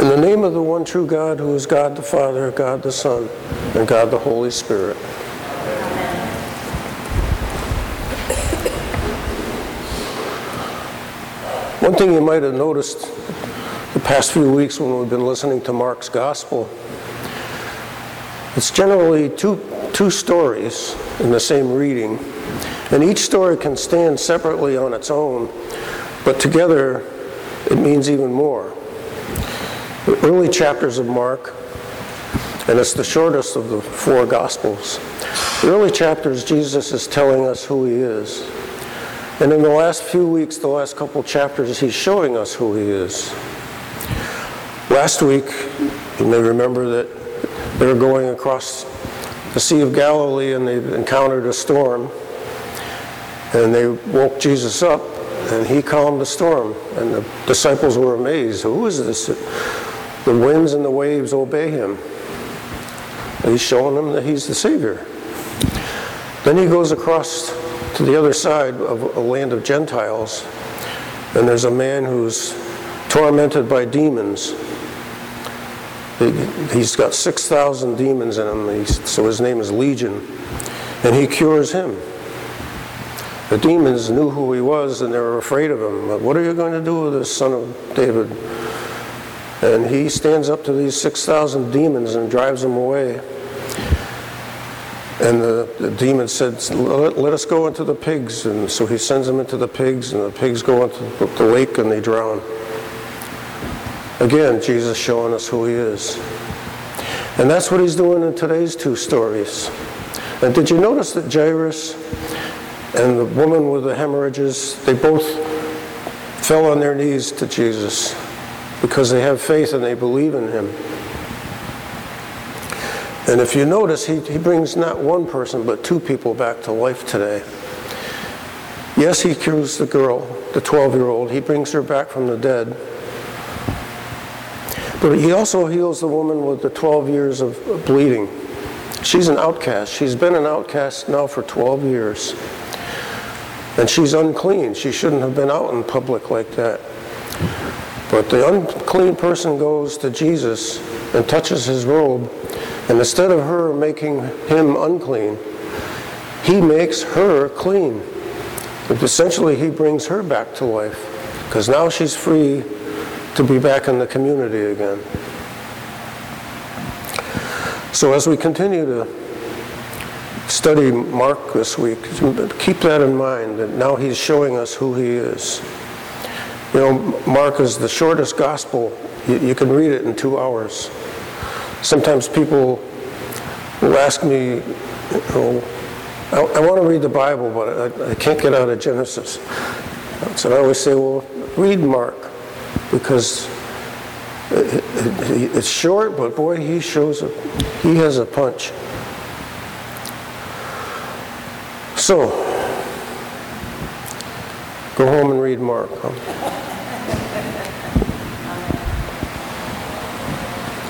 In the name of the one true God, who is God the Father, God the Son, and God the Holy Spirit. One thing you might have noticed the past few weeks when we've been listening to Mark's Gospel, it's generally two, two stories in the same reading, and each story can stand separately on its own, but together it means even more. Early chapters of Mark, and it's the shortest of the four Gospels. The early chapters, Jesus is telling us who he is. And in the last few weeks, the last couple chapters, he's showing us who he is. Last week, you may remember that they were going across the Sea of Galilee and they encountered a storm. And they woke Jesus up and he calmed the storm. And the disciples were amazed. Who is this? The winds and the waves obey him. And he's showing them that he's the Savior. Then he goes across to the other side of a land of Gentiles, and there's a man who's tormented by demons. He's got 6,000 demons in him, so his name is Legion, and he cures him. The demons knew who he was and they were afraid of him. What are you going to do with this son of David? And he stands up to these 6,000 demons and drives them away. And the, the demon said, let, let, us go into the pigs. And so he sends them into the pigs, and the pigs go into the lake and they drown. Again, Jesus showing us who he is. And that's what he's doing in today's two stories. And did you notice that Jairus and the woman with the hemorrhages, they both fell on their knees to Jesus because they have faith and they believe in him. And if you notice, he, he brings not one person, but two people back to life today. Yes, he cures the girl, the 12 year old. He brings her back from the dead. But he also heals the woman with the 12 years of bleeding. She's an outcast. She's been an outcast now for 12 years. And she's unclean. She shouldn't have been out in public like that. But the unclean person goes to Jesus and touches his robe and instead of her making him unclean, he makes her clean. Essentially, he brings her back to life because now she's free to be back in the community again. So, as we continue to study Mark this week, keep that in mind that now he's showing us who he is. You know, Mark is the shortest gospel. You, you can read it in two hours. Sometimes people will ask me, oh, I, I, want to read the Bible, but I, I, can't get out of Genesis. So I always say, well, read Mark, because it, it, it's short, but boy, he shows a, he has a punch. So, go home and read Mark. Huh? Thank you.